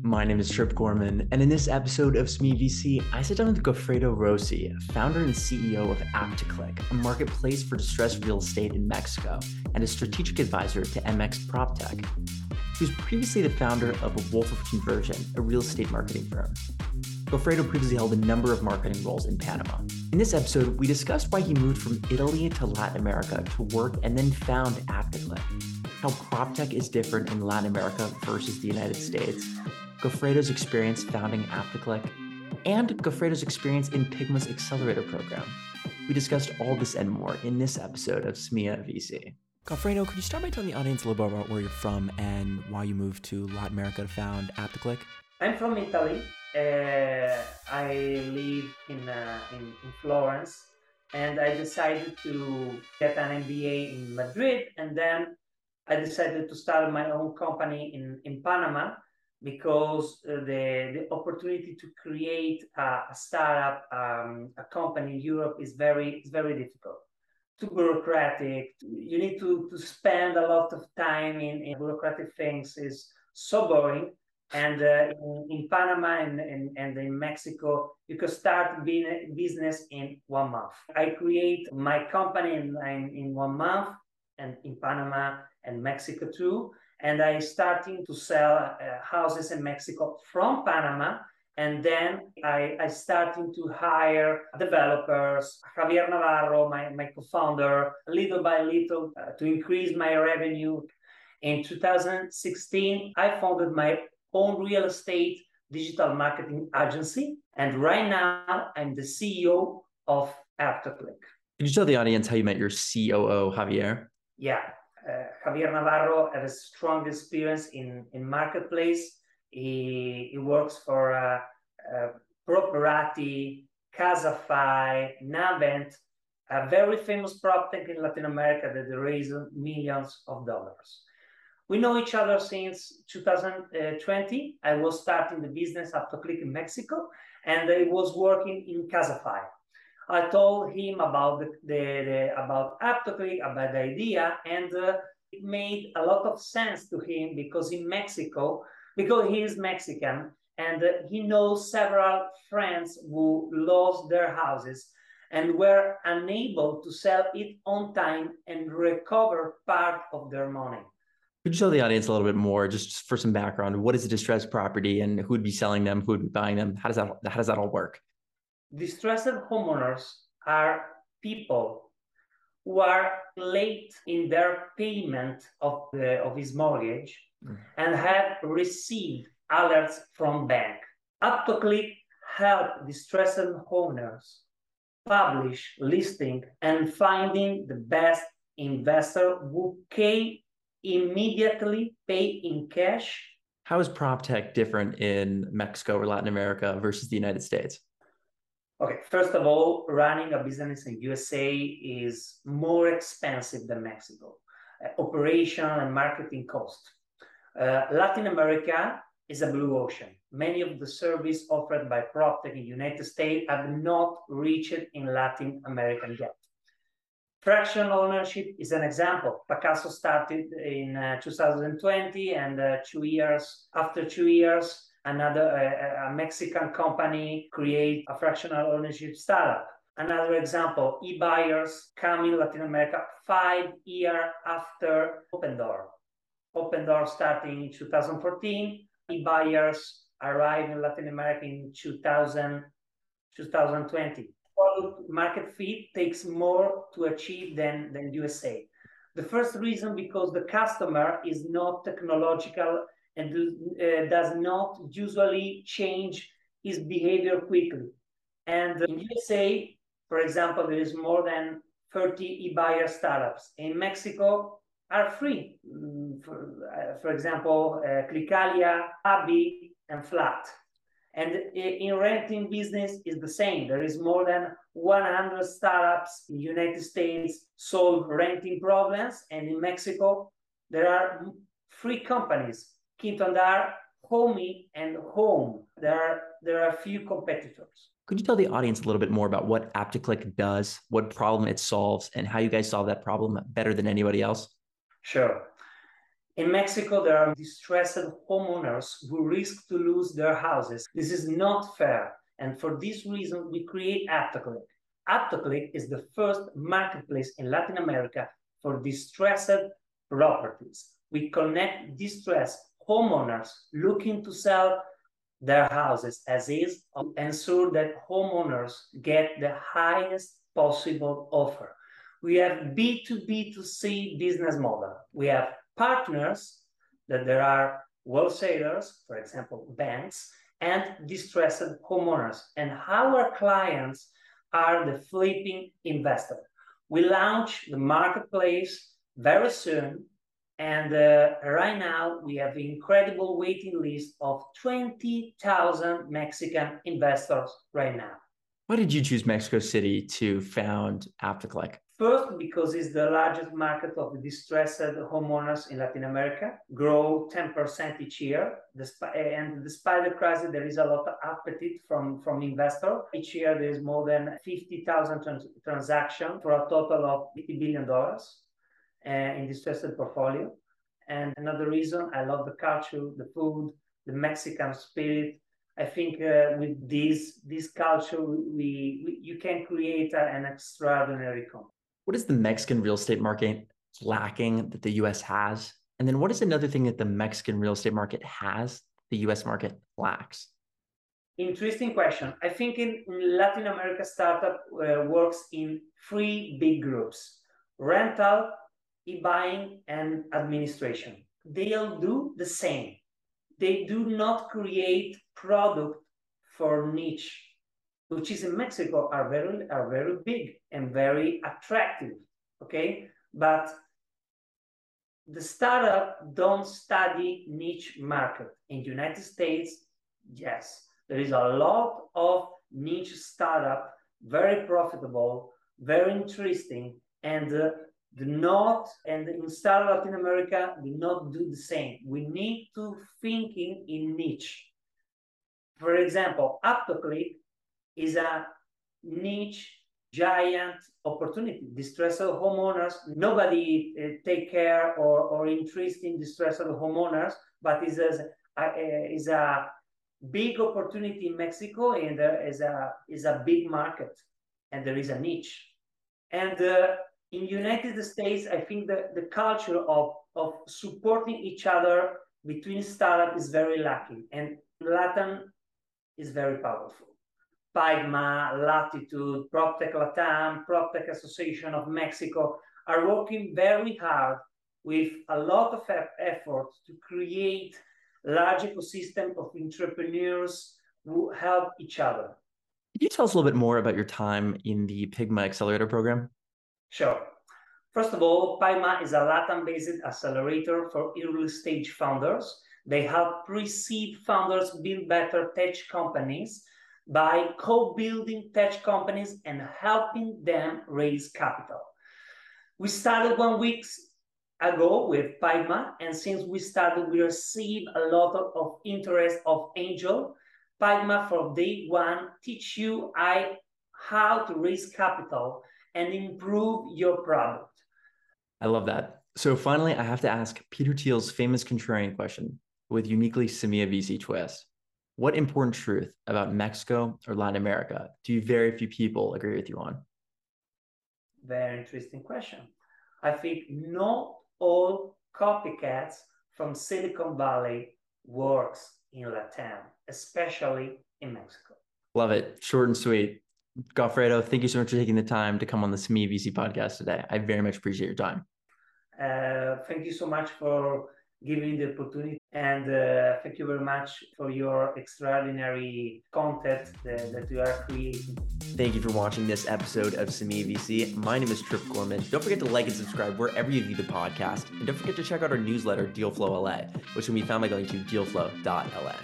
My name is Trip Gorman, and in this episode of Semilla VC, I sit down with Goffredo Rossi, founder and CEO of AptoClick, a marketplace for distressed real estate in Mexico, and a strategic advisor to MX PropTech. He was previously the founder of Wolf of Conversion, a real estate marketing firm. Goffredo previously held a number of marketing roles in Panama. In this episode, we discussed why he moved from Italy to Latin America to work and then found AptoClick, how PropTech is different in Latin America versus the United States, Goffredo's experience founding AptoClick, and Goffredo's experience in Pygma's accelerator program. We discussed all this and more in this episode of Semilla VC. Goffredo, could you start by telling the audience a little bit about where you're from and why you moved to Latin America to found AptoClick? I'm from Italy. Uh, I live in, uh, in, in Florence, and I decided to get an MBA in Madrid, and then I decided to start my own company in, in Panama because uh, the, the opportunity to create a, a startup, um, a company in Europe is very, is very difficult. Too bureaucratic. You need to, to spend a lot of time in, in bureaucratic things is so boring. And uh, in, in, Panama and, and, and in Mexico, you can start being a business in one month. I create my company in, in, in one month and in Panama and Mexico too and I starting to sell uh, houses in Mexico from Panama. And then I, I starting to hire developers, Javier Navarro, my, my co-founder, little by little uh, to increase my revenue. In 2016, I founded my own real estate digital marketing agency. And right now I'm the CEO of AptoClick. Can you tell the audience how you met your COO, Javier? Yeah, uh, Javier Navarro has a strong experience in, in marketplace. He, he works for uh, uh, Properati, Casafy, Navent, a very famous prop tech in Latin America that raised millions of dollars. We know each other since 2020. I was starting the business AptoClick in Mexico, and I was working in Casafy. I told him about the, the, the about AptoClick, about the idea, and uh, it made a lot of sense to him because in Mexico, because he is Mexican, and he knows several friends who lost their houses and were unable to sell it on time and recover part of their money. Could you tell the audience a little bit more, just for some background? What is a distressed property, and who would be selling them? Who would be buying them? How does that How does that all work? distressed homeowners are people who are late in their payment of, the, of his mortgage. And have received alerts from bank. AptoClick help distressed owners publish listing and finding the best investor who can immediately pay in cash. How is PropTech different in Mexico or Latin America versus the United States? Okay, first of all, running a business in USA is more expensive than Mexico. Uh, operation and marketing cost. Uh, Latin America is a blue ocean. Many of the services offered by PropTech in United States have not reached in Latin America yet. Fractional ownership is an example. Pacaso started in uh, 2020, and uh, two years after two years, another a, a Mexican company create a fractional ownership startup. Another example, e-buyers come in Latin America five years after Opendoor. Opendoor starting in 2014, e-buyers arrive in Latin America in 2000, 2020. Market fit takes more to achieve than, than USA. The first reason because the customer is not technological and uh, does not usually change his behavior quickly. And in USA, for example, there is more than 30 e-buyer startups. In Mexico, are free. Mm, for, uh, for example, uh, Clicalia, Abi, and Flat. And in renting business is the same. There is more than 100 startups in United States solve renting problems, and in Mexico there are three companies Quinto Andar, Homey, and Home. There are, there are a few competitors. Could you tell the audience a little bit more about what AptoClick does, what problem it solves, and how you guys solve that problem better than anybody else? Sure. In Mexico, there are distressed homeowners who risk to lose their houses. This is not fair. And for this reason, we create AptoClick. AptoClick is the first marketplace in Latin America for distressed properties. We connect distressed homeowners looking to sell their houses as is ensure that homeowners get the highest possible offer. We have B2B2C business model. We have partners that there are wholesalers, for example, banks, and distressed homeowners. And our clients are the flipping investor. We launch the marketplace very soon. And uh, right now, we have an incredible waiting list of 20,000 Mexican investors right now. Why did you choose Mexico City to found AptoClick? First, because it's the largest market of distressed homeowners in Latin America, grow 10% each year. And despite the crisis, there is a lot of appetite from, from investors. Each year, there is more than 50,000 trans- transactions for a total of $50 billion uh, in distressed portfolio. And another reason, I love the culture, the food, the Mexican spirit. I think uh, with this this culture, we, we you can create a, an extraordinary company. What is the Mexican real estate market lacking that the US has? And then what is another thing that the Mexican real estate market has the US market lacks? Interesting question. I think in Latin America, startup uh, works in three big groups rental, e buying, and administration. They all do the same. They do not create product for niche which is in Mexico, are very are very big and very attractive. Okay, but the startup don't study niche market in United States. Yes, there is a lot of niche startup, very profitable, very interesting, and uh, do not and in Star Latin America do not do the same. We need to thinking in niche. For example, AptoClick is a niche giant opportunity. Distressed homeowners, nobody uh, take care or, or interest in distressed homeowners, but is a, a, is a big opportunity in Mexico and there is a is a big market and there is a niche. And uh, in United States, I think that the culture of, of supporting each other between startups is very lacking and Latin is very powerful. Pygma, Latitude, PropTech Latam, PropTech Association of Mexico are working very hard with a lot of effort to create large ecosystem of entrepreneurs who help each other. Could you tell us a little bit more about your time in the Pygma Accelerator program? Sure. First of all, Pygma is a Latin-based accelerator for early stage founders. They help pre-seed founders build better tech companies by co-building tech companies and helping them raise capital. We started one week ago with Pygma, and since we started, we received a lot of, of interest of angel. Pygma from day one teach you I, how to raise capital and improve your product. I love that. So finally, I have to ask Peter Thiel's famous contrarian question with uniquely Semilla VC twist. What important truth about Mexico or Latin America do very few people agree with you on? Very interesting question. I think not all copycats from Silicon Valley works in Latin, especially in Mexico. Love it. Short and sweet. Goffredo, thank you so much for taking the time to come on the Semilla VC podcast today. I very much appreciate your time. Uh, thank you so much for giving the opportunity. And uh, thank you very much for your extraordinary content that, that you are creating. Thank you for watching this episode of Semilla VC. My name is Trip Gorman. Don't forget to like and subscribe wherever you view the podcast. And don't forget to check out our newsletter, Dealflow LA, which can be found by going to dealflow.la.